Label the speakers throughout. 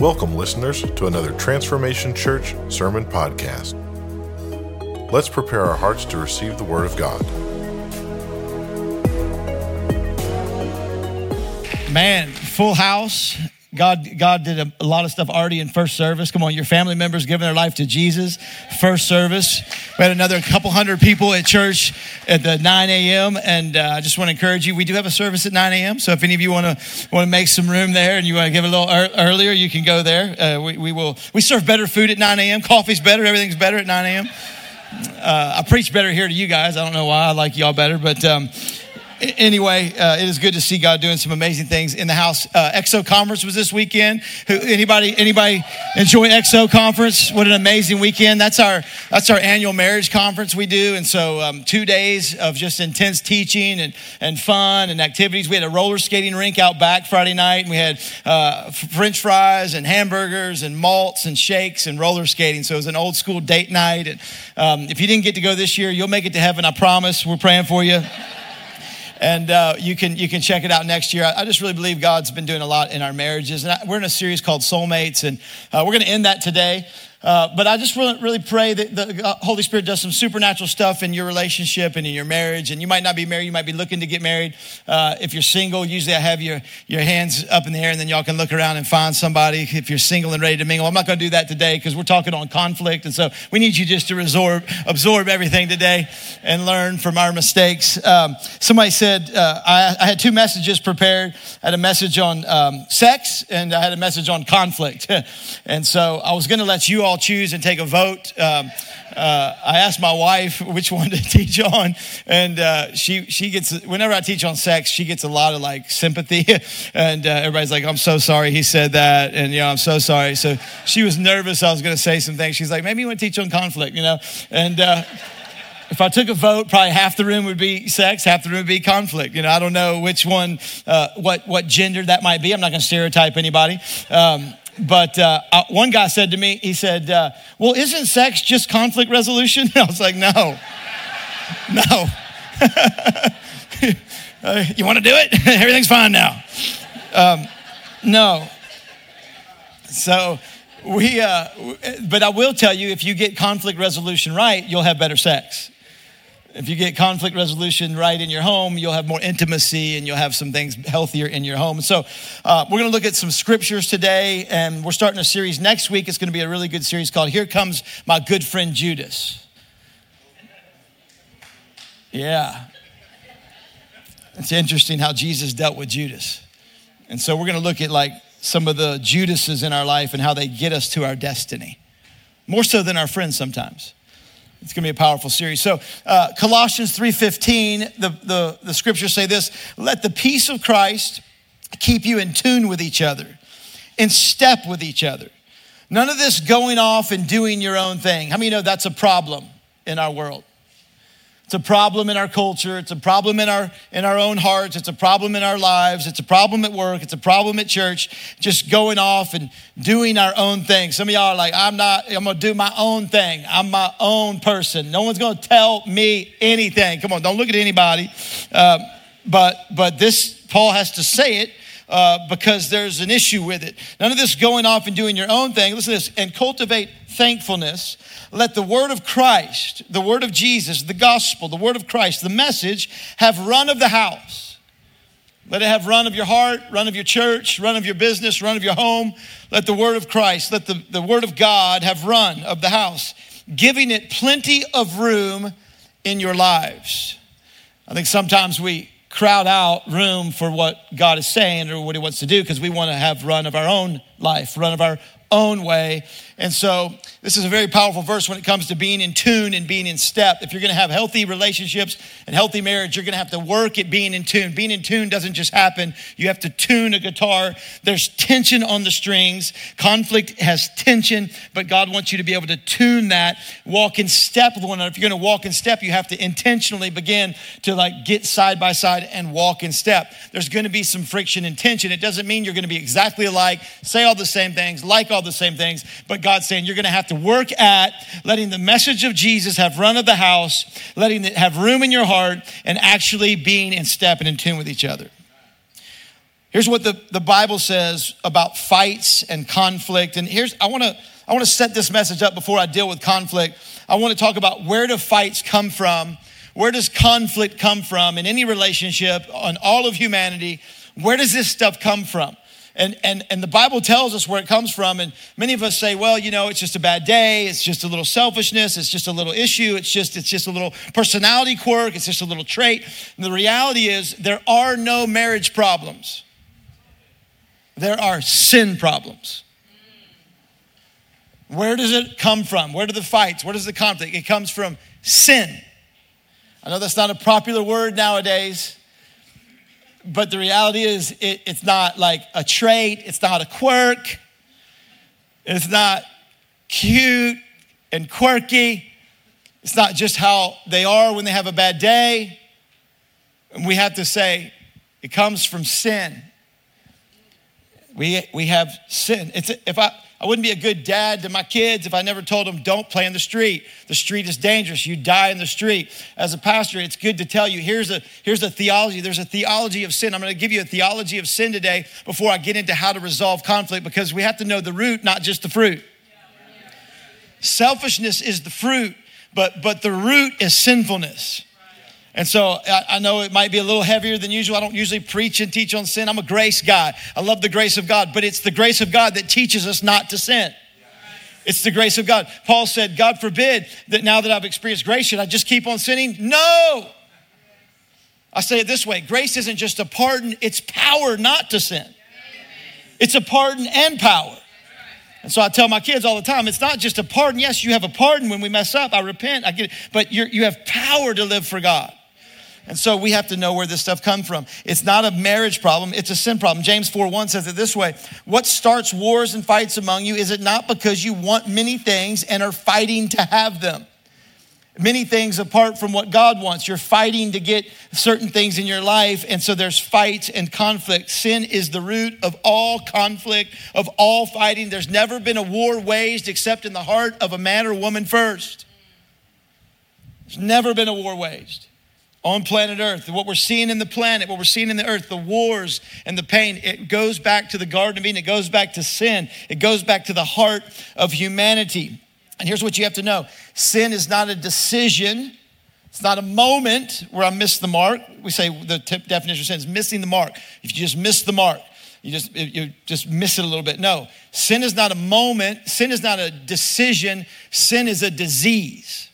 Speaker 1: Welcome, listeners, to another Transformation Church Sermon Podcast. Let's prepare our hearts to receive the Word of God.
Speaker 2: Man, full house. God, God did a, a, lot of stuff already in first service. Come on, your family members giving their life to Jesus. First service. We had another couple hundred people at church at the 9 a.m. And uh, I just want to encourage you. We do have a service at 9 a.m. So if any of you want to want to make some room there and you want to give a little er- earlier, you can go there. Uh, we, we will. We serve better food at 9 a.m. Coffee's better. Everything's better at 9 a.m. Uh, I preach better here to you guys. I don't know why I like y'all better, but. Um, anyway, uh, it is good to see God doing some amazing things in the house. Uh, EXO conference was this weekend. Who, anybody, anybody enjoy EXO conference? What an amazing weekend! That's our that's our annual marriage conference we do, and so um, two days of just intense teaching and and fun and activities. We had a roller skating rink out back Friday night, and we had uh, French fries and hamburgers and malts and shakes and roller skating. So it was an old school date night. And um, if you didn't get to go this year, you'll make it to heaven. I promise. We're praying for you and uh, you can you can check it out next year. I, I, just really believe God's been doing a lot in our marriages, and I, we're in a series called Soulmates, and uh, we're going to end that today. Uh, but I just really, really pray that the Holy Spirit does some supernatural stuff in your relationship and in your marriage. And you might not be married, you might be looking to get married. Uh, if you're single, usually I have your, your hands up in the air and then y'all can look around and find somebody if you're single and ready to mingle. I'm not going to do that today because we're talking on conflict. And so we need you just to absorb, absorb everything today and learn from our mistakes. Um, somebody said, uh, I, I, had two messages prepared. I had a message on um, sex and I had a message on conflict. and so I was going to let you all all choose and take a vote. Um, uh, I asked my wife which one to teach on, and uh, she she gets whenever I teach on sex, she gets a lot of like sympathy, and uh, everybody's like, "I'm so sorry he said that," and you know, I'm so sorry. So she was nervous I was going to say some things. She's like, "Maybe you want to teach on conflict," you know, and. Uh, if I took a vote, probably half the room would be sex, half the room would be conflict. You know, I don't know which one, uh, what what gender that might be. I'm not going to stereotype anybody. Um, but uh, uh, one guy said to me, he said, uh, Well, isn't sex just conflict resolution? I was like, No, no. uh, you want to do it? Everything's fine now. Um, no. So, we, uh, but I will tell you if you get conflict resolution right, you'll have better sex. If you get conflict resolution right in your home, you'll have more intimacy and you'll have some things healthier in your home. So, uh, we're going to look at some scriptures today, and we're starting a series next week. It's going to be a really good series called Here Comes My Good Friend Judas. Yeah. It's interesting how Jesus dealt with Judas. And so, we're going to look at like some of the Judases in our life and how they get us to our destiny, more so than our friends sometimes. It's going to be a powerful series. So, uh, Colossians 3.15, the, the, the scriptures say this, let the peace of Christ keep you in tune with each other, in step with each other. None of this going off and doing your own thing. How many know that's a problem in our world? It's a problem in our culture. It's a problem in our, in our own hearts. It's a problem in our lives. It's a problem at work. It's a problem at church. Just going off and doing our own thing. Some of y'all are like, I'm not, I'm going to do my own thing. I'm my own person. No one's going to tell me anything. Come on, don't look at anybody. Uh, but, but this, Paul has to say it uh, because there's an issue with it. None of this going off and doing your own thing. Listen to this and cultivate thankfulness. Let the word of Christ, the word of Jesus, the gospel, the word of Christ, the message have run of the house. Let it have run of your heart, run of your church, run of your business, run of your home. Let the word of Christ, let the, the word of God have run of the house, giving it plenty of room in your lives. I think sometimes we crowd out room for what God is saying or what He wants to do because we want to have run of our own life, run of our own way. And so this is a very powerful verse when it comes to being in tune and being in step. If you're going to have healthy relationships and healthy marriage, you're going to have to work at being in tune. Being in tune doesn't just happen. You have to tune a guitar. There's tension on the strings. Conflict has tension, but God wants you to be able to tune that, walk in step with one another. If you're going to walk in step, you have to intentionally begin to like get side by side and walk in step. There's going to be some friction and tension. It doesn't mean you're going to be exactly alike, say all the same things, like all the same things, but God's saying you're going to have to work at letting the message of Jesus have run of the house, letting it have room in your heart, and actually being in step and in tune with each other. Here's what the, the Bible says about fights and conflict. And here's, I wanna, I wanna set this message up before I deal with conflict. I wanna talk about where do fights come from? Where does conflict come from in any relationship on all of humanity? Where does this stuff come from? And, and, and the Bible tells us where it comes from. And many of us say, well, you know, it's just a bad day. It's just a little selfishness. It's just a little issue. It's just, it's just a little personality quirk. It's just a little trait. And the reality is there are no marriage problems. There are sin problems. Where does it come from? Where do the fights? Where does the conflict? It comes from sin. I know that's not a popular word nowadays but the reality is, it, it's not like a trait, it's not a quirk, it's not cute and quirky. It's not just how they are when they have a bad day. And we have to say, it comes from sin. We, we have sin. It's, if I, I wouldn't be a good dad to my kids if I never told them, don't play in the street. The street is dangerous. You die in the street. As a pastor, it's good to tell you here's a, here's a theology. There's a theology of sin. I'm going to give you a theology of sin today before I get into how to resolve conflict because we have to know the root, not just the fruit. Selfishness is the fruit, but, but the root is sinfulness. And so I, know it might be a little heavier than usual. I don't usually preach and teach on sin. I'm a grace guy. I love the grace of God, but it's the grace of God that teaches us not to sin. It's the grace of God. Paul said, God forbid that now that I've experienced grace, should I just keep on sinning? No. I say it this way grace isn't just a pardon, it's power not to sin. It's a pardon and power. And so I tell my kids all the time, it's not just a pardon. Yes, you have a pardon when we mess up. I repent, I get it. But you you have power to live for God. And so we have to know where this stuff comes from. It's not a marriage problem, it's a sin problem. James 4 1 says it this way What starts wars and fights among you? Is it not because you want many things and are fighting to have them? Many things apart from what God wants. You're fighting to get certain things in your life, and so there's fights and conflict. Sin is the root of all conflict, of all fighting. There's never been a war waged except in the heart of a man or woman first. There's never been a war waged on planet Earth. What we're seeing in the planet, what we're seeing in the earth, the wars and the pain, it goes back to the Garden of Eden. It goes back to sin. It goes back to the heart of humanity. And here's what you have to know sin is not a decision. It's not a moment where I missed the mark. We say the definition of sin is missing the mark. If you just miss the mark, you just you just miss it a little bit. No, sin is not a moment. Sin is not a decision. Sin is a disease.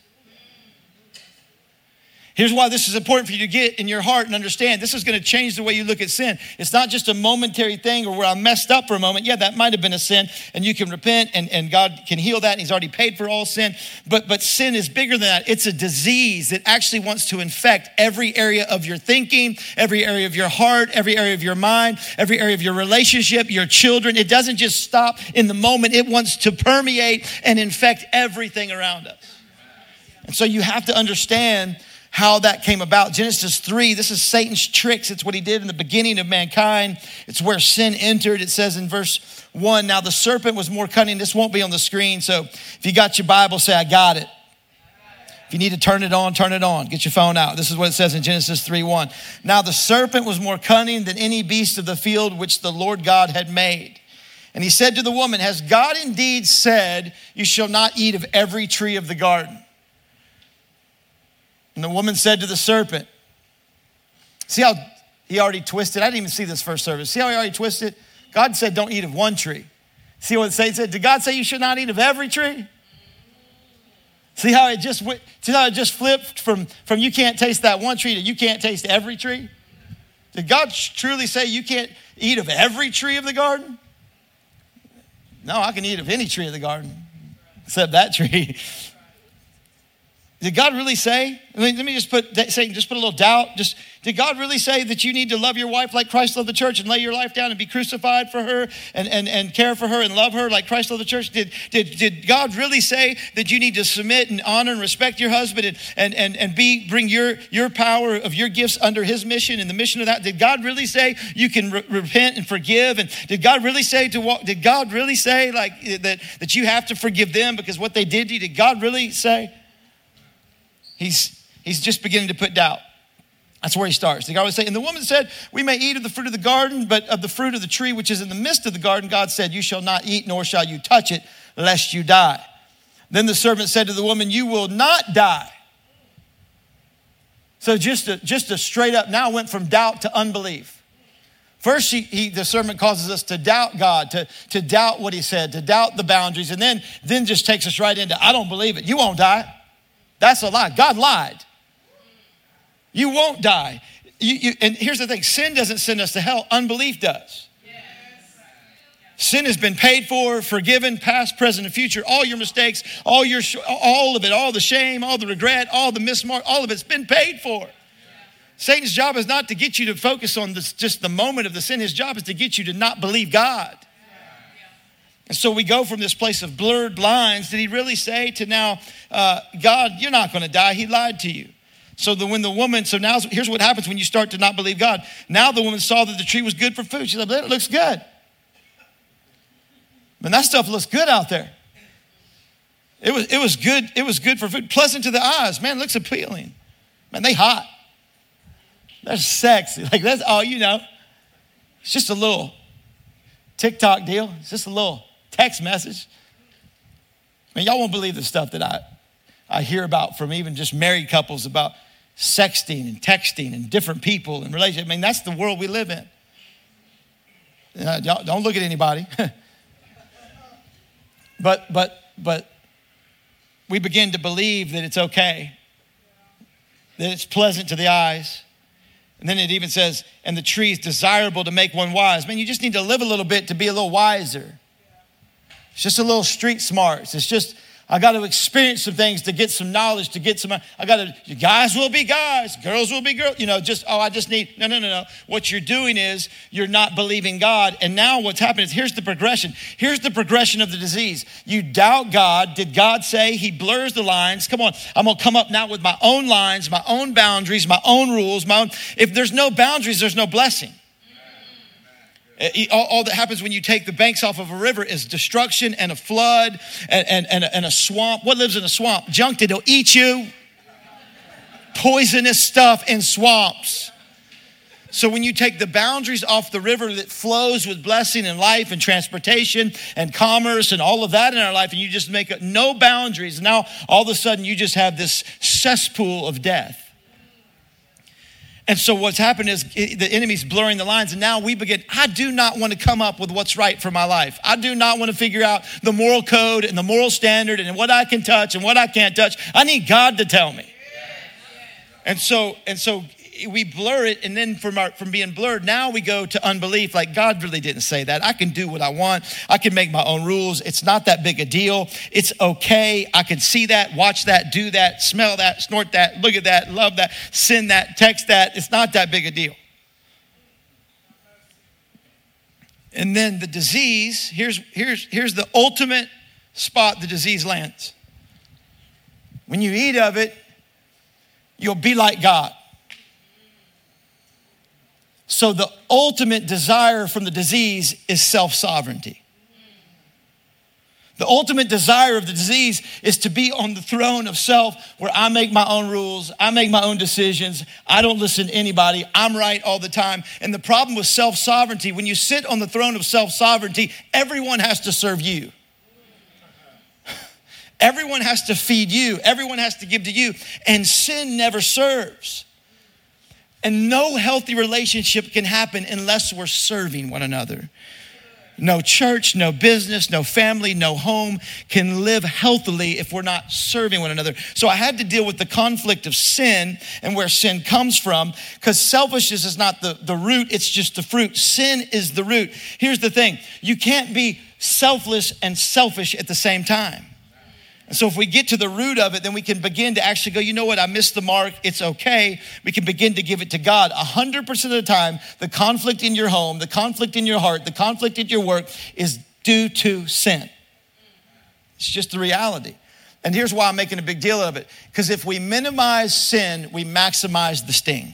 Speaker 2: Here's why this is important for you to get in your heart and understand. This is going to change the way you look at sin. It's not just a momentary thing or where I messed up for a moment. Yeah, that might have been a sin and you can repent and, and God can heal that and He's already paid for all sin. But, but sin is bigger than that. It's a disease that actually wants to infect every area of your thinking, every area of your heart, every area of your mind, every area of your relationship, your children. It doesn't just stop in the moment, it wants to permeate and infect everything around us. And so you have to understand how that came about. Genesis 3, this is Satan's tricks. It's what he did in the beginning of mankind. It's where sin entered. It says in verse 1 Now the serpent was more cunning. This won't be on the screen. So if you got your Bible, say, I got it. If you need to turn it on, turn it on. Get your phone out. This is what it says in Genesis 3 1. Now the serpent was more cunning than any beast of the field which the Lord God had made. And he said to the woman, Has God indeed said, You shall not eat of every tree of the garden? And the woman said to the serpent, See how he already twisted? I didn't even see this first service. See how he already twisted? God said, Don't eat of one tree. See what it said? Did God say you should not eat of every tree? See how it just went, see how it just flipped from, from you can't taste that one tree to you can't taste every tree? Did God truly say you can't eat of every tree of the garden? No, I can eat of any tree of the garden, except that tree. Did God really say? I mean, let me just put that, say, just put a little doubt. Just did God really say that you need to love your wife like Christ loved the church and lay your life down and be crucified for her and, and, and care for her and love her like Christ loved the church? Did, did, did God really say that you need to submit and honor and respect your husband and, and, and, and be bring your, your power of your gifts under his mission and the mission of that? Did God really say you can re- repent and forgive? And did God really say to walk? Did God really say like that, that you have to forgive them because what they did to you? Did God really say? He's, he's just beginning to put doubt. That's where he starts. The God would say, And the woman said, We may eat of the fruit of the garden, but of the fruit of the tree which is in the midst of the garden, God said, You shall not eat, nor shall you touch it, lest you die. Then the servant said to the woman, You will not die. So just a, just a straight up now went from doubt to unbelief. First, he, he, the sermon causes us to doubt God, to, to doubt what he said, to doubt the boundaries, and then, then just takes us right into, I don't believe it. You won't die. That's a lie. God lied. You won't die. You, you, and here's the thing sin doesn't send us to hell, unbelief does. Sin has been paid for, forgiven, past, present, and future. All your mistakes, all your, all of it, all the shame, all the regret, all the mismark, all of it's been paid for. Satan's job is not to get you to focus on this, just the moment of the sin. His job is to get you to not believe God. And so we go from this place of blurred lines. Did he really say to now, uh, God, you're not going to die? He lied to you. So the, when the woman, so now here's what happens when you start to not believe God. Now the woman saw that the tree was good for food. She said, it looks good. Man, that stuff looks good out there. It was, it was good. It was good for food. Pleasant to the eyes. Man, looks appealing. Man, they hot. That's sexy. Like that's all you know. It's just a little TikTok deal. It's just a little text message. Man, y'all won't believe the stuff that I, I hear about from even just married couples about sexting and texting and different people and relationships. I mean, that's the world we live in. Uh, don't look at anybody. but but but we begin to believe that it's okay, that it's pleasant to the eyes, and then it even says, and the tree is desirable to make one wise. Man, you just need to live a little bit to be a little wiser. It's just a little street smarts. It's just I got to experience some things to get some knowledge, to get some. I got to, guys will be guys, girls will be girls. You know, just, oh, I just need, no, no, no, no. What you're doing is you're not believing God. And now what's happening is here's the progression. Here's the progression of the disease. You doubt God. Did God say He blurs the lines? Come on, I'm going to come up now with my own lines, my own boundaries, my own rules, my own. If there's no boundaries, there's no blessing. Uh, all, all, that happens when you take the banks off of a river is destruction and a flood and, and, and, a, and a swamp. What lives in a swamp? Junk that'll eat you. Poisonous stuff in swamps. So when you take the boundaries off the river that flows with blessing and life and transportation and commerce and all of that in our life, and you just make no boundaries, now all of a sudden you just have this cesspool of death. And so what's happened is the enemy's blurring the lines. And now we begin, I do not want to come up with what's right for my life. I do not want to figure out the moral code and the moral standard and what I can touch and what I can't touch. I need God to tell me. And so, and so we blur it and then from our, from being blurred now we go to unbelief. Like god really didn't say that. I can do what i want. I can make my own rules. It's not that big a deal. It's okay. I can see that watch that do that smell that snort that look at that love that send that text that. It's not that big a deal. And then the disease here's here's here's the ultimate spot the disease lands. When you eat of it you'll be like god so, the ultimate desire from the disease is self sovereignty. The ultimate desire of the disease is to be on the throne of self where I make my own rules, I make my own decisions, I don't listen to anybody, I'm right all the time. And the problem with self sovereignty, when you sit on the throne of self sovereignty, everyone has to serve you. Everyone has to feed you, everyone has to give to you, and sin never serves. And no healthy relationship can happen unless we're serving one another. No church, no business, no family, no home can live healthily if we're not serving one another. So I had to deal with the conflict of sin and where sin comes from because selfishness is not the, the root, it's just the fruit. Sin is the root. Here's the thing you can't be selfless and selfish at the same time. And so, if we get to the root of it, then we can begin to actually go, you know what, I missed the mark. It's okay. We can begin to give it to God. 100% of the time, the conflict in your home, the conflict in your heart, the conflict at your work is due to sin. It's just the reality. And here's why I'm making a big deal of it because if we minimize sin, we maximize the sting.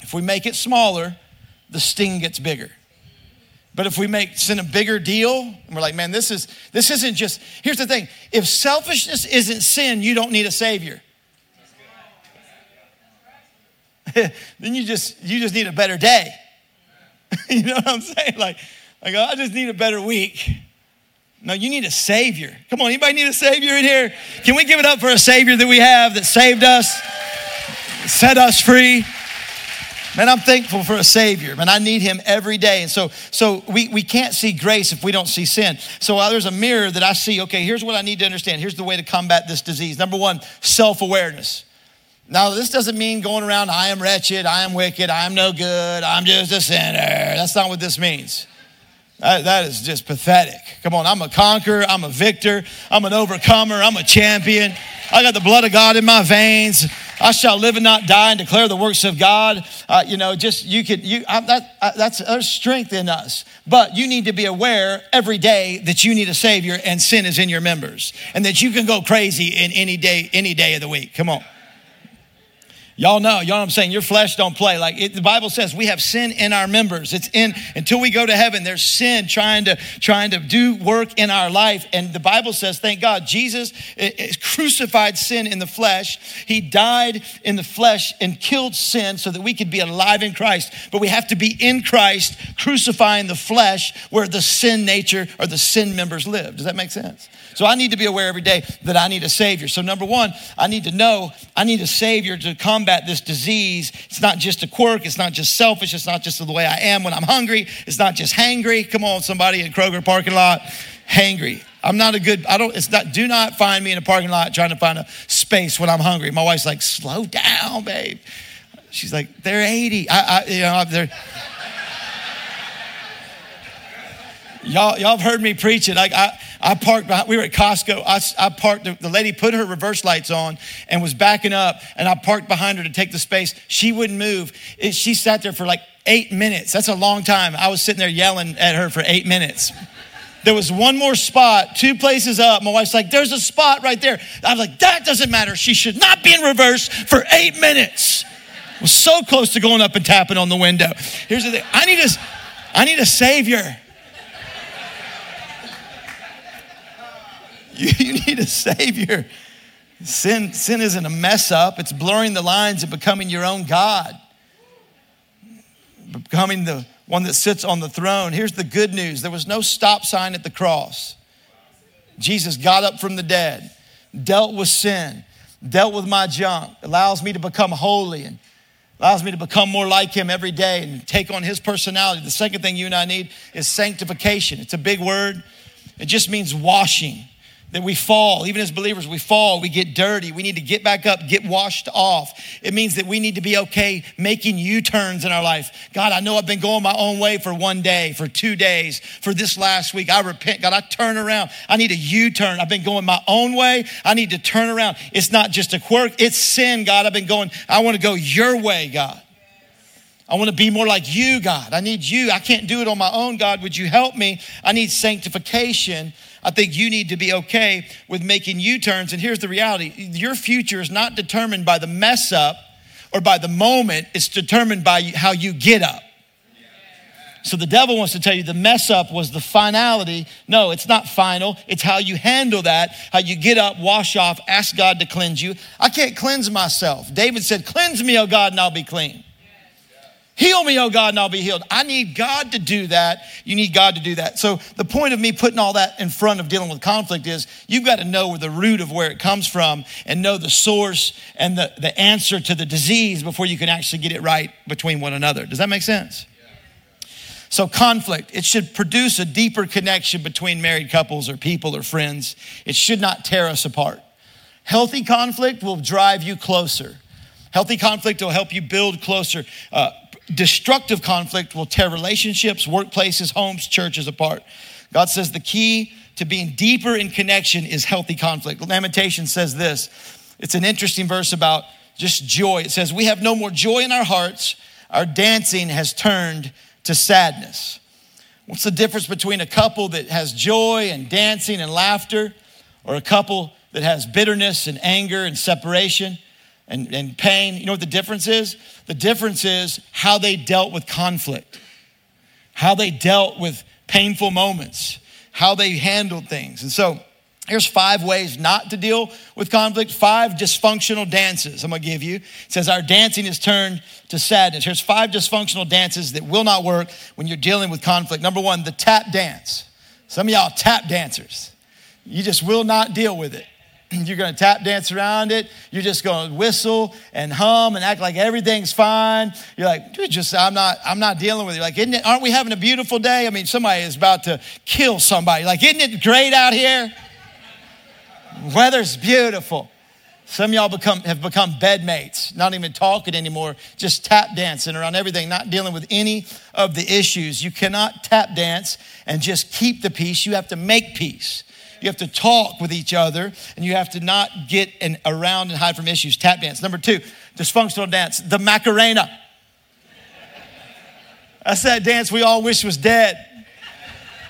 Speaker 2: If we make it smaller, the sting gets bigger. But if we make sin a bigger deal, and we're like, man, this is this isn't just here's the thing. If selfishness isn't sin, you don't need a savior. then you just you just need a better day. you know what I'm saying? Like, like oh, I just need a better week. No, you need a savior. Come on, anybody need a savior in here? Can we give it up for a savior that we have that saved us, set us free? Man, I'm thankful for a Savior. Man, I need Him every day. And so, so we, we can't see grace if we don't see sin. So there's a mirror that I see. Okay, here's what I need to understand. Here's the way to combat this disease. Number one, self awareness. Now, this doesn't mean going around, I am wretched, I am wicked, I am no good, I'm just a sinner. That's not what this means. That, that is just pathetic. Come on, I'm a conqueror, I'm a victor, I'm an overcomer, I'm a champion. I got the blood of God in my veins. I shall live and not die and declare the works of God. Uh, you know, just you could, you, I, that, I, that's there's strength in us. But you need to be aware every day that you need a Savior and sin is in your members and that you can go crazy in any day, any day of the week. Come on. Y'all know, y'all know what I'm saying? Your flesh don't play. Like it, the Bible says, we have sin in our members. It's in until we go to heaven. There's sin trying to trying to do work in our life. And the Bible says, thank God, Jesus eh, eh, crucified sin in the flesh. He died in the flesh and killed sin so that we could be alive in Christ. But we have to be in Christ, crucifying the flesh where the sin nature or the sin members live. Does that make sense? So I need to be aware every day that I need a Savior. So, number one, I need to know I need a Savior to combat this disease. It's not just a quirk, it's not just selfish, it's not just the way I am when I'm hungry, it's not just hangry. Come on, somebody in Kroger parking lot, hangry. I'm not a good, I don't, it's not, do not find me in a parking lot trying to find a space when I'm hungry. My wife's like, slow down, babe. She's like, they're 80. I, I you know, they're, y'all, y'all have heard me preach it. Like, I, I parked, behind, we were at Costco. I, I parked, the, the lady put her reverse lights on and was backing up, and I parked behind her to take the space. She wouldn't move. It, she sat there for like eight minutes. That's a long time. I was sitting there yelling at her for eight minutes. There was one more spot, two places up. My wife's like, there's a spot right there. I was like, that doesn't matter. She should not be in reverse for eight minutes. I was so close to going up and tapping on the window. Here's the thing I need a, I need a savior. You, you need a Savior. Sin, sin isn't a mess up, it's blurring the lines and becoming your own God, becoming the one that sits on the throne. Here's the good news there was no stop sign at the cross. Jesus got up from the dead, dealt with sin, dealt with my junk, allows me to become holy and allows me to become more like him every day and take on his personality. The second thing you and I need is sanctification. It's a big word. It just means washing that we fall. Even as believers, we fall, we get dirty. We need to get back up, get washed off. It means that we need to be okay making U turns in our life. God, I know I've been going my own way for one day, for two days, for this last week. I repent. God, I turn around. I need a U turn. I've been going my own way. I need to turn around. It's not just a quirk, it's sin, God. I've been going, I want to go your way, God. I want to be more like you, God. I need you. I can't do it on my own, God. Would you help me? I need sanctification I think you need to be okay with making U turns. And here's the reality your future is not determined by the mess up or by the moment, it's determined by how you get up. So the devil wants to tell you the mess up was the finality. No, it's not final. It's how you handle that, how you get up, wash off, ask God to cleanse you. I can't cleanse myself. David said, Cleanse me, O God, and I'll be clean. Heal me, oh God, and I'll be healed. I need God to do that. You need God to do that. So, the point of me putting all that in front of dealing with conflict is you've got to know where the root of where it comes from and know the source and the, the answer to the disease before you can actually get it right between one another. Does that make sense? So, conflict, it should produce a deeper connection between married couples or people or friends. It should not tear us apart. Healthy conflict will drive you closer. Healthy conflict will help you build closer. Uh, destructive conflict will tear relationships, workplaces, homes, churches apart. God says the key to being deeper in connection is healthy conflict. Lamentation says this. It's an interesting verse about just joy. It says, We have no more joy in our hearts. Our dancing has turned to sadness. What's the difference between a couple that has joy and dancing and laughter or a couple that has bitterness and anger and separation? And, and pain. You know what the difference is? The difference is how they dealt with conflict, how they dealt with painful moments, how they handled things. And so, Here's five ways not to deal with conflict, five dysfunctional dances I'm gonna give you. It says our dancing is turned to sadness. Here's five dysfunctional dances that will not work when you're dealing with conflict. Number one, the tap dance. Some of y'all tap dancers. You just will not deal with it. You're gonna tap dance around it. You're just gonna whistle and hum and act like everything's fine. You're like, just I'm not, I'm not dealing with it. Like, isn't it, aren't we having a beautiful day? I mean, somebody is about to kill somebody. Like, isn't it great out here? Weather's beautiful. Some y'all become, have become bedmates, not even talking anymore, just tap dancing around everything, not dealing with any of the issues. You cannot tap dance and just keep the peace. You have to make peace. You have to talk with each other and you have to not get in, around and hide from issues. Tap dance. Number two, dysfunctional dance, the Macarena. That's that dance we all wish was dead.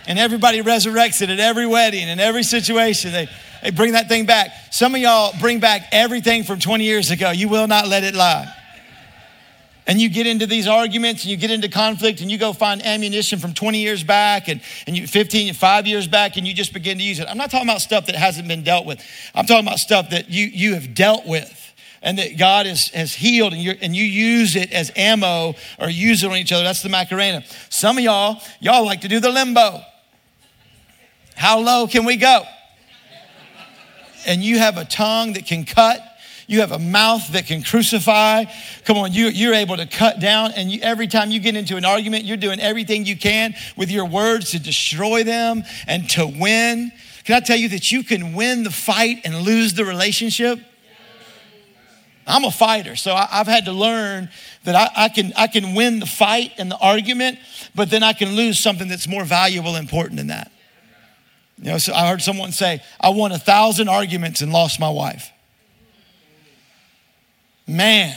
Speaker 2: And everybody resurrects it at every wedding and every situation. They, they bring that thing back. Some of y'all bring back everything from 20 years ago. You will not let it lie. And you get into these arguments and you get into conflict and you go find ammunition from 20 years back and, and you 15, five years back and you just begin to use it. I'm not talking about stuff that hasn't been dealt with. I'm talking about stuff that you, you have dealt with and that God has, has healed and, and you use it as ammo or use it on each other. That's the Macarena. Some of y'all, y'all like to do the limbo. How low can we go? and you have a tongue that can cut. You have a mouth that can crucify. Come on, you, you're able to cut down. And you, every time you get into an argument, you're doing everything you can with your words to destroy them and to win. Can I tell you that you can win the fight and lose the relationship? I'm a fighter, so I, have had to learn that I, I, can, I can win the fight and the argument, but then I can lose something that's more valuable and important than that. You know, so I heard someone say, I won a thousand arguments and lost my wife. Man.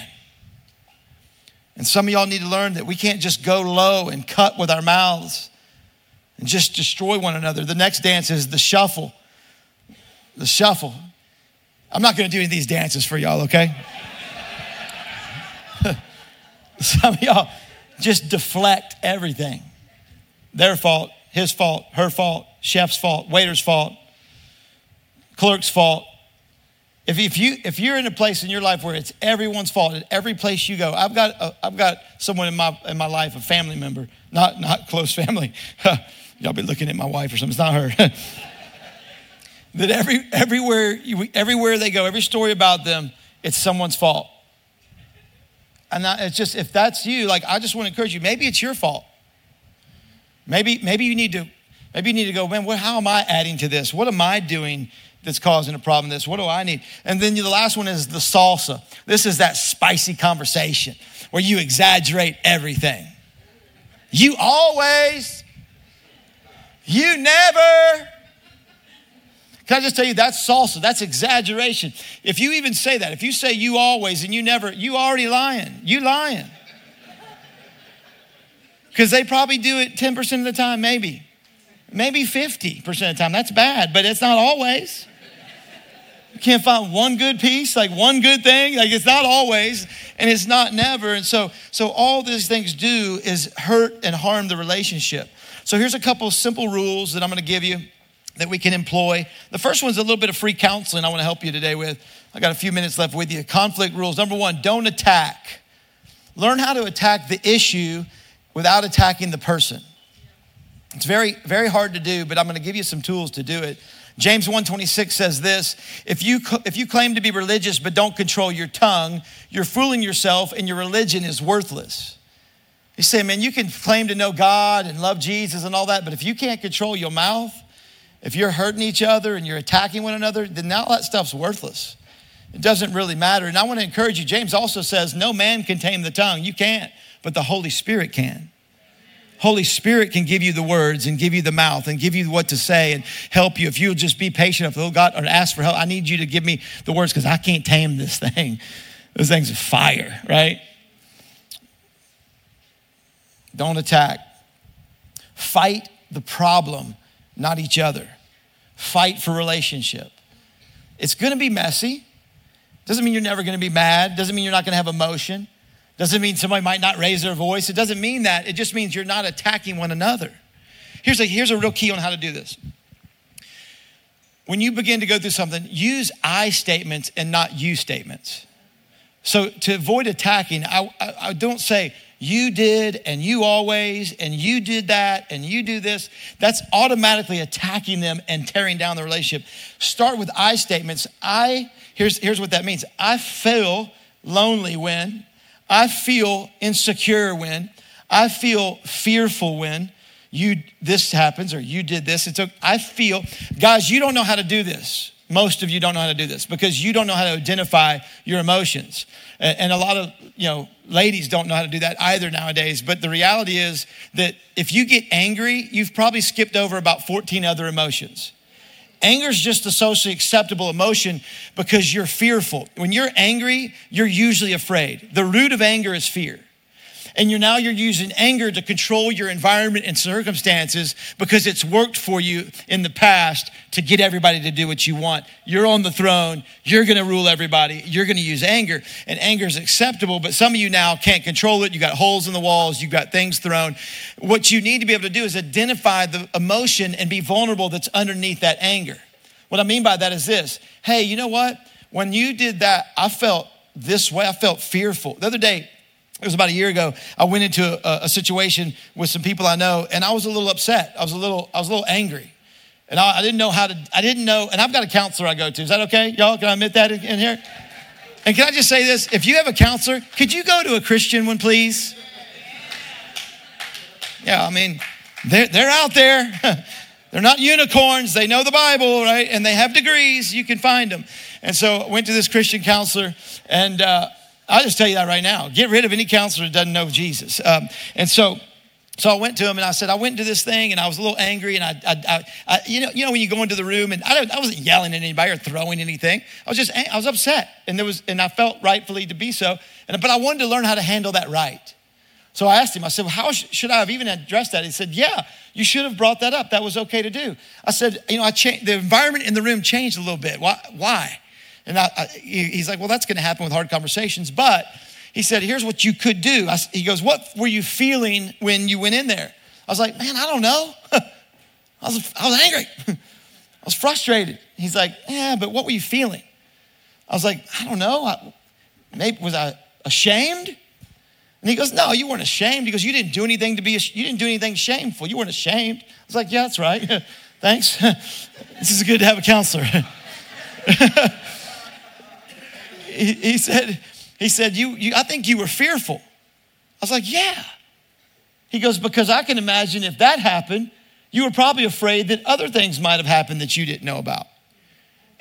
Speaker 2: And some of y'all need to learn that we can't just go low and cut with our mouths and just destroy one another. The next dance is the shuffle. The shuffle. I'm not going to do any of these dances for y'all, okay? some of y'all just deflect everything. Their fault, his fault, her fault, chef's fault, waiter's fault, clerk's fault. If, if, you, if you're in a place in your life where it's everyone's fault at every place you go, I've got, a, I've got someone in my, in my life, a family member, not, not close family. Y'all be looking at my wife or something, it's not her. that every, everywhere, everywhere they go, every story about them, it's someone's fault. And it's just, if that's you, like, I just want to encourage you, maybe it's your fault. Maybe, maybe you need to Maybe you need to go, man, what, how am I adding to this? What am I doing that's causing a problem this? What do I need? And then the last one is the salsa. This is that spicy conversation where you exaggerate everything. You always, you never. Can I just tell you that's salsa? That's exaggeration. If you even say that, if you say you always and you never, you already lying. You lying. Because they probably do it 10% of the time, maybe maybe 50% of the time. That's bad, but it's not always. Can't find one good piece, like one good thing. Like it's not always, and it's not never. And so, so all these things do is hurt and harm the relationship. So here's a couple of simple rules that I'm going to give you that we can employ. The first one's a little bit of free counseling I want to help you today with. I got a few minutes left with you. Conflict rules. Number one, don't attack. Learn how to attack the issue without attacking the person. It's very, very hard to do, but I'm going to give you some tools to do it. James 1:26 says this, if you if you claim to be religious but don't control your tongue, you're fooling yourself and your religion is worthless. You say, man, you can claim to know God and love Jesus and all that, but if you can't control your mouth, if you're hurting each other and you're attacking one another, then all that stuff's worthless. It doesn't really matter. And I want to encourage you. James also says, no man can tame the tongue. You can't, but the Holy Spirit can. Holy Spirit can give you the words and give you the mouth and give you what to say and help you. If you'll just be patient, if oh God, or ask for help, I need you to give me the words because I can't tame this thing. This thing's a fire, right? Don't attack. Fight the problem, not each other. Fight for relationship. It's gonna be messy. Doesn't mean you're never gonna be mad. Doesn't mean you're not gonna have emotion. Doesn't mean somebody might not raise their voice. It doesn't mean that. It just means you're not attacking one another. Here's a, here's a real key on how to do this. when you begin to go through something, use I statements and not you statements. So to avoid attacking, I, I, I, don't say you did and you always and you did that and you do this. That's automatically attacking them and tearing down the relationship. Start with I statements. I, here's, here's what that means I feel lonely when, I feel insecure when, I feel fearful when you this happens or you did this. It's okay. I feel, guys, you don't know how to do this. Most of you don't know how to do this because you don't know how to identify your emotions. And a lot of, you know, ladies don't know how to do that either nowadays. But the reality is that if you get angry, you've probably skipped over about 14 other emotions. Anger is just a socially acceptable emotion because you're fearful. When you're angry, you're usually afraid. The root of anger is fear and you're now you're using anger to control your environment and circumstances because it's worked for you in the past to get everybody to do what you want. You're on the throne, you're going to rule everybody. You're going to use anger and anger is acceptable, but some of you now can't control it. You got holes in the walls, you got things thrown. What you need to be able to do is identify the emotion and be vulnerable that's underneath that anger. What I mean by that is this. Hey, you know what? When you did that, I felt this way. I felt fearful. The other day, it was about a year ago. I went into a, a, situation with some people I know, and I was a little upset. I was a little, I was a little angry, and I, I didn't know how to. I didn't know, and I've got a counselor I go to. Is that okay, y'all? Can I admit that in, in here? And can I just say this? If you have a counselor, could you go to a Christian one, please? Yeah, I mean, they're, they're out there. they're not unicorns. They know the Bible, right? And they have degrees. You can find them. And so I went to this Christian counselor, and uh, I'll just tell you that right now. Get rid of any counselor that doesn't know Jesus. Um, and so, so I went to him and I said, I went into this thing and I was a little angry and I, I, I, I you know, you know when you go into the room and I, I wasn't yelling at anybody or throwing anything. I was just, I was upset and there was, and I felt rightfully to be so. And, but I wanted to learn how to handle that right. So I asked him, I said, well, how should I have even addressed that? He said, yeah, you should have brought that up. That was okay to do. I said, you know, I changed, the environment in the room changed a little bit. Why? Why? And I, I, he's like, well, that's going to happen with hard conversations. But he said, here's what you could do. I, he goes, what were you feeling when you went in there? I was like, man, I don't know. I was, I was angry. I was frustrated. He's like, yeah, but what were you feeling? I was like, I don't know. I, maybe was I ashamed? And he goes, no, you weren't ashamed. He goes, you didn't do anything to be, you didn't do anything shameful. You weren't ashamed. I was like, yeah, that's right. Thanks. this is good to have a counselor he, he said, he said, you, you, I think you were fearful. I was like, yeah. He goes, because I can imagine if that happened, you were probably afraid that other things might have happened that you didn't know about.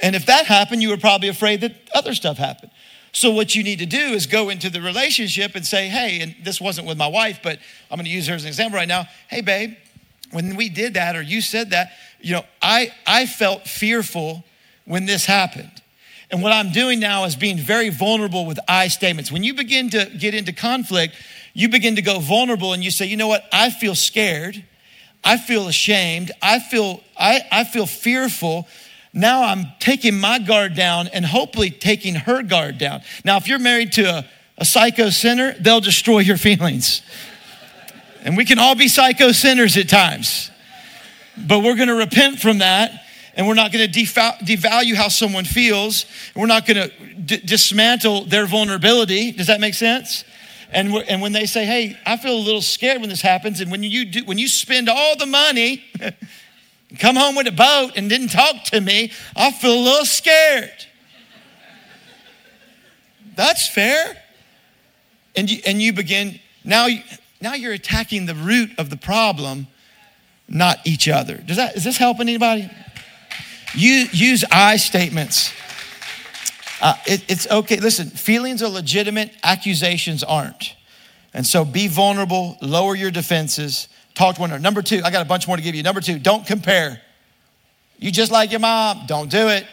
Speaker 2: And if that happened, you were probably afraid that other stuff happened. So, what you need to do is go into the relationship and say, hey, and this wasn't with my wife, but I'm gonna use her as an example right now. Hey, babe, when we did that or you said that, you know, I, I felt fearful when this happened. And what I'm doing now is being very vulnerable with I statements. When you begin to get into conflict, you begin to go vulnerable and you say, you know what? I feel scared. I feel ashamed. I feel, I, I feel fearful. Now I'm taking my guard down and hopefully taking her guard down. Now, if you're married to a, a psycho sinner, they'll destroy your feelings. And we can all be psycho sinners at times. But we're going to repent from that and we're not going to devalue how someone feels. We're not going to d- dismantle their vulnerability. Does that make sense? And, and when they say, "Hey, I feel a little scared when this happens," and when you do, when you spend all the money, come home with a boat and didn't talk to me, I feel a little scared. That's fair. And you, and you begin now. Now you're attacking the root of the problem, not each other. Does that is this helping anybody? Use, use I statements. Uh, it, it's okay. Listen, feelings are legitimate, accusations aren't. And so be vulnerable, lower your defenses, talk to one another. Number two, I got a bunch more to give you. Number two, don't compare. You just like your mom, don't do it.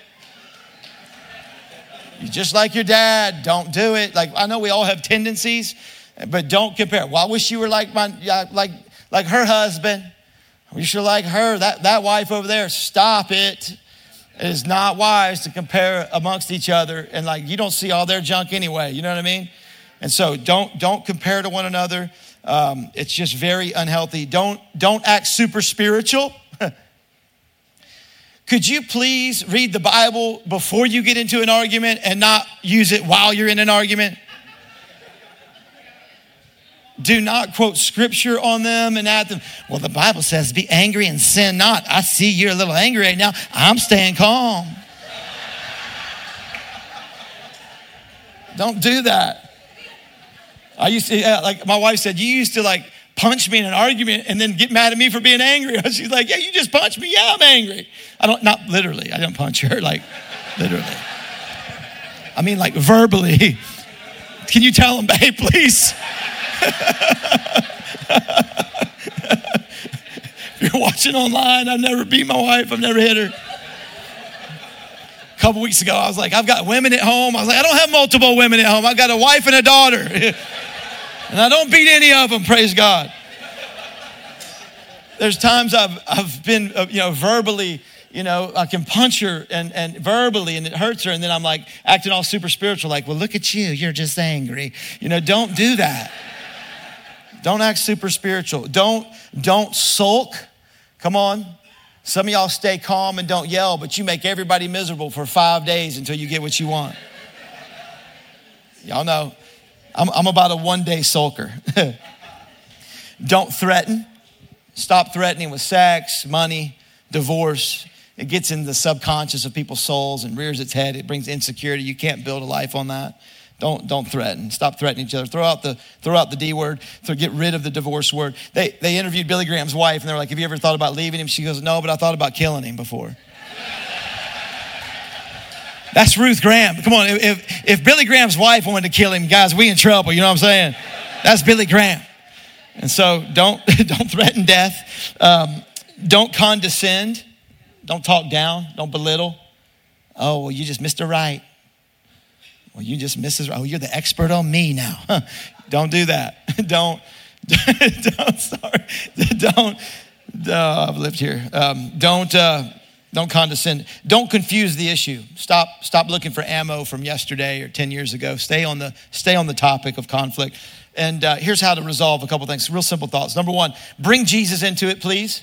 Speaker 2: You just like your dad, don't do it. Like I know we all have tendencies, but don't compare. Well, I wish you were like my like like her husband. You should like her, that, that wife over there. Stop it. It is not wise to compare amongst each other and like you don't see all their junk anyway. You know what I mean? And so don't don't compare to one another. Um, it's just very unhealthy. Don't don't act super spiritual. could you please read the Bible before you get into an argument and not use it while you're in an argument? Do not quote scripture on them and at them. Well, the Bible says, be angry and sin not. I see you're a little angry right now. I'm staying calm. Don't do that. I used to, yeah, like my wife said, you used to like punch me in an argument and then get mad at me for being angry. She's like, yeah, you just punched me. Yeah, I'm angry. I don't, not literally. I don't punch her, like literally. I mean, like verbally. Can you tell him, babe, please? If you're watching online, I've never beat my wife, I've never hit her. A couple weeks ago, I was like, I've got women at home. I was like, I don't have multiple women at home. I've got a wife and a daughter. and I don't beat any of them, praise God. There's times I've, I've been, uh, you know, verbally, you know, I can punch her and, and verbally and it hurts her. And then I'm like acting all super spiritual, like, well, look at you. You're just angry. You know, don't do that. Don't act super spiritual. Don't, don't sulk. Come on. Some of y'all stay calm and don't yell, but you make everybody miserable for five days until you get what you want. Y'all know, I'm, I'm about a one day sulker. don't threaten. Stop threatening with sex, money, divorce. It gets into the subconscious of people's souls and rears its head. It brings insecurity. You can't build a life on that. Don't, don't threaten. Stop threatening each other. Throw out the, throw out the D word. So get rid of the divorce word. They, they interviewed Billy Graham's wife and they're like, Have you ever thought about leaving him? She goes, No, but I thought about killing him before. That's Ruth Graham. Come on, if, if Billy Graham's wife wanted to kill him, guys, we in trouble. You know what I'm saying? That's Billy Graham. And so don't, don't threaten death. Um, don't condescend. Don't talk down. Don't belittle. Oh, well, you just missed a right. Well, you just Mrs. Oh, you're the expert on me now. don't do that. don't, don't, sorry. Don't, uh, I've lived here. Um, don't, uh, don't condescend. Don't confuse the issue. Stop, stop looking for ammo from yesterday or 10 years ago. Stay on the, stay on the topic of conflict. And uh, here's how to resolve a couple things. Real simple thoughts. Number one, bring Jesus into it, please.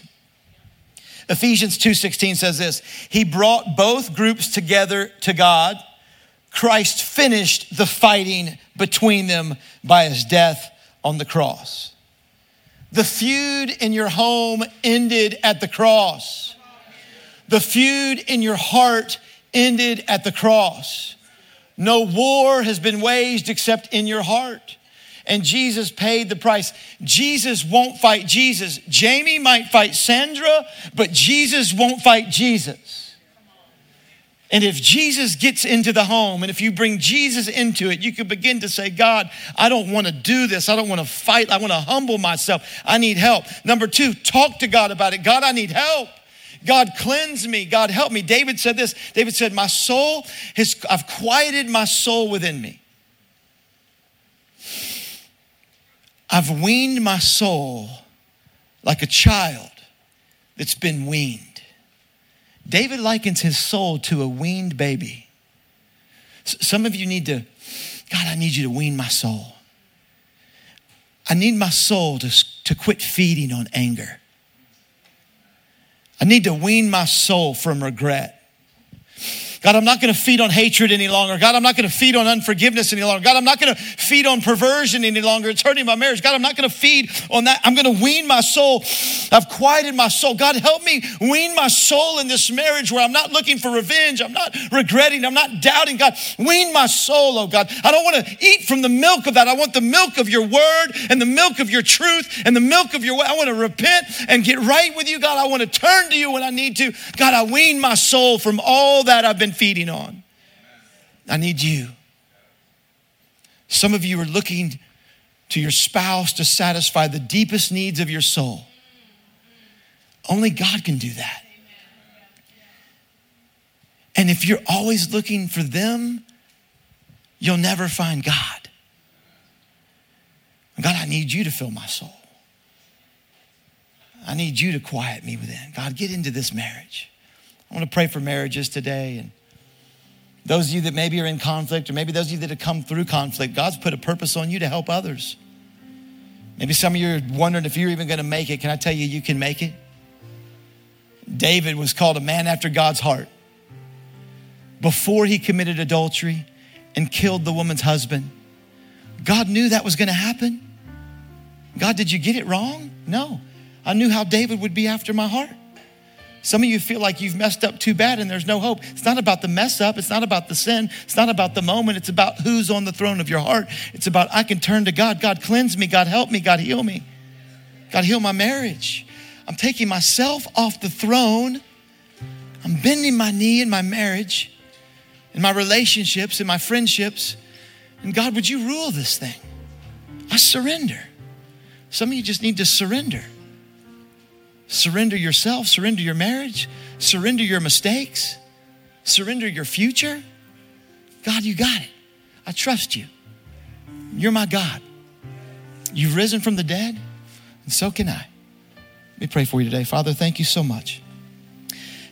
Speaker 2: Ephesians 2:16 says this, he brought both groups together to God Christ finished the fighting between them by his death on the cross. The feud in your home ended at the cross. The feud in your heart ended at the cross. No war has been waged except in your heart. And Jesus paid the price. Jesus won't fight Jesus. Jamie might fight Sandra, but Jesus won't fight Jesus. And if Jesus gets into the home and if you bring Jesus into it, you can begin to say, God, I don't want to do this. I don't want to fight. I want to humble myself. I need help. Number two, talk to God about it. God, I need help. God, cleanse me. God, help me. David said this. David said, My soul has, I've quieted my soul within me. I've weaned my soul like a child that's been weaned. David likens his soul to a weaned baby. Some of you need to, God, I need you to wean my soul. I need my soul to, to quit feeding on anger. I need to wean my soul from regret. God, I'm not going to feed on hatred any longer. God, I'm not going to feed on unforgiveness any longer. God, I'm not going to feed on perversion any longer. It's hurting my marriage. God, I'm not going to feed on that. I'm going to wean my soul. I've quieted my soul. God, help me wean my soul in this marriage where I'm not looking for revenge. I'm not regretting. I'm not doubting. God, wean my soul, oh God. I don't want to eat from the milk of that. I want the milk of your word and the milk of your truth and the milk of your way. I want to repent and get right with you, God. I want to turn to you when I need to. God, I wean my soul from all that I've been feeding on. I need you. Some of you are looking to your spouse to satisfy the deepest needs of your soul. Only God can do that. And if you're always looking for them, you'll never find God. God, I need you to fill my soul. I need you to quiet me within. God, get into this marriage. I want to pray for marriages today and those of you that maybe are in conflict, or maybe those of you that have come through conflict, God's put a purpose on you to help others. Maybe some of you are wondering if you're even going to make it. Can I tell you, you can make it? David was called a man after God's heart before he committed adultery and killed the woman's husband. God knew that was going to happen. God, did you get it wrong? No. I knew how David would be after my heart. Some of you feel like you've messed up too bad and there's no hope. It's not about the mess up. It's not about the sin. It's not about the moment. It's about who's on the throne of your heart. It's about I can turn to God. God, cleanse me. God, help me. God, heal me. God, heal my marriage. I'm taking myself off the throne. I'm bending my knee in my marriage, in my relationships, in my friendships. And God, would you rule this thing? I surrender. Some of you just need to surrender. Surrender yourself, surrender your marriage, surrender your mistakes, surrender your future. God, you got it. I trust you. You're my God. You've risen from the dead, and so can I. Let me pray for you today. Father, thank you so much.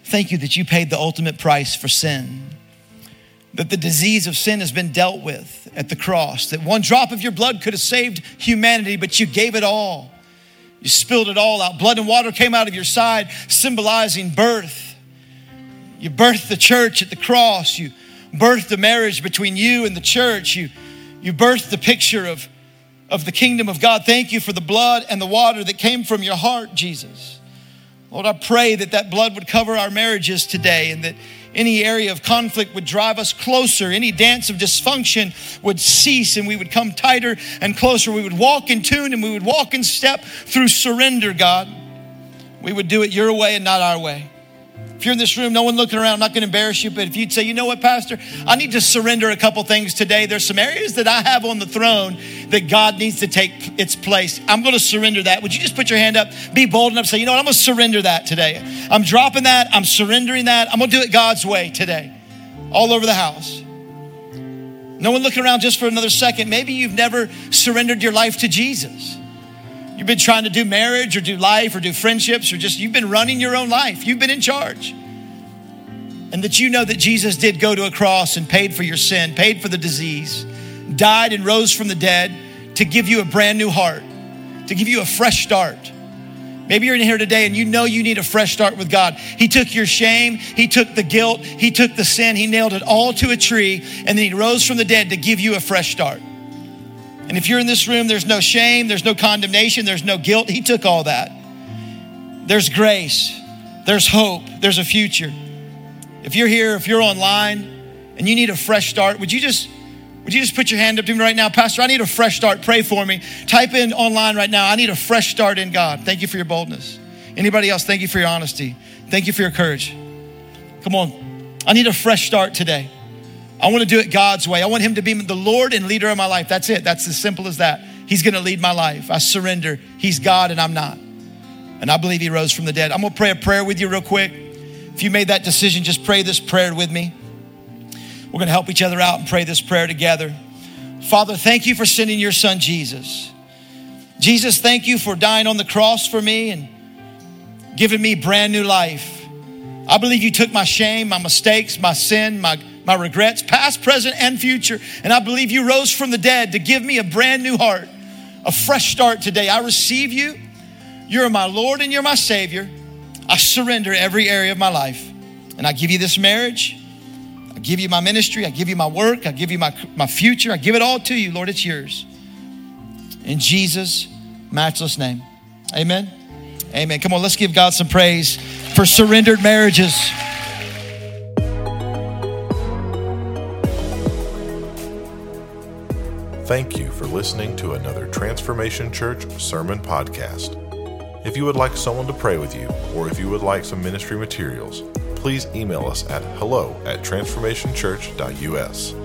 Speaker 2: Thank you that you paid the ultimate price for sin, that the disease of sin has been dealt with at the cross, that one drop of your blood could have saved humanity, but you gave it all you spilled it all out. Blood and water came out of your side, symbolizing birth. You birthed the church at the cross. You birthed the marriage between you and the church. You, you birthed the picture of, of the kingdom of God. Thank you for the blood and the water that came from your heart, Jesus. Lord, I pray that that blood would cover our marriages today and that any area of conflict would drive us closer. Any dance of dysfunction would cease and we would come tighter and closer. We would walk in tune and we would walk in step through surrender, God. We would do it your way and not our way. If you're in this room, no one looking around, I'm not going to embarrass you, but if you'd say, you know what, Pastor, I need to surrender a couple things today. There's some areas that I have on the throne that God needs to take its place. I'm going to surrender that. Would you just put your hand up, be bold enough, say, you know what, I'm going to surrender that today. I'm dropping that, I'm surrendering that. I'm going to do it God's way today, all over the house. No one looking around just for another second. Maybe you've never surrendered your life to Jesus. You've been trying to do marriage or do life or do friendships or just you've been running your own life. You've been in charge. And that you know that Jesus did go to a cross and paid for your sin, paid for the disease, died and rose from the dead to give you a brand new heart, to give you a fresh start. Maybe you're in here today and you know you need a fresh start with God. He took your shame, He took the guilt, He took the sin, He nailed it all to a tree, and then He rose from the dead to give you a fresh start. And if you're in this room, there's no shame, there's no condemnation, there's no guilt. He took all that. There's grace, there's hope, there's a future. If you're here, if you're online and you need a fresh start, would you just would you just put your hand up to me right now, Pastor? I need a fresh start. Pray for me. Type in online right now. I need a fresh start in God. Thank you for your boldness. Anybody else? Thank you for your honesty. Thank you for your courage. Come on. I need a fresh start today. I want to do it God's way. I want Him to be the Lord and leader of my life. That's it. That's as simple as that. He's going to lead my life. I surrender. He's God and I'm not. And I believe He rose from the dead. I'm going to pray a prayer with you real quick. If you made that decision, just pray this prayer with me. We're going to help each other out and pray this prayer together. Father, thank you for sending your son Jesus. Jesus, thank you for dying on the cross for me and giving me brand new life. I believe you took my shame, my mistakes, my sin, my my regrets, past, present, and future. And I believe you rose from the dead to give me a brand new heart, a fresh start today. I receive you. You're my Lord and you're my Savior. I surrender every area of my life. And I give you this marriage. I give you my ministry. I give you my work. I give you my, my future. I give it all to you, Lord. It's yours. In Jesus' matchless name. Amen. Amen. Come on, let's give God some praise for surrendered marriages.
Speaker 1: Thank you for listening to another Transformation Church Sermon Podcast. If you would like someone to pray with you, or if you would like some ministry materials, please email us at hello at transformationchurch.us.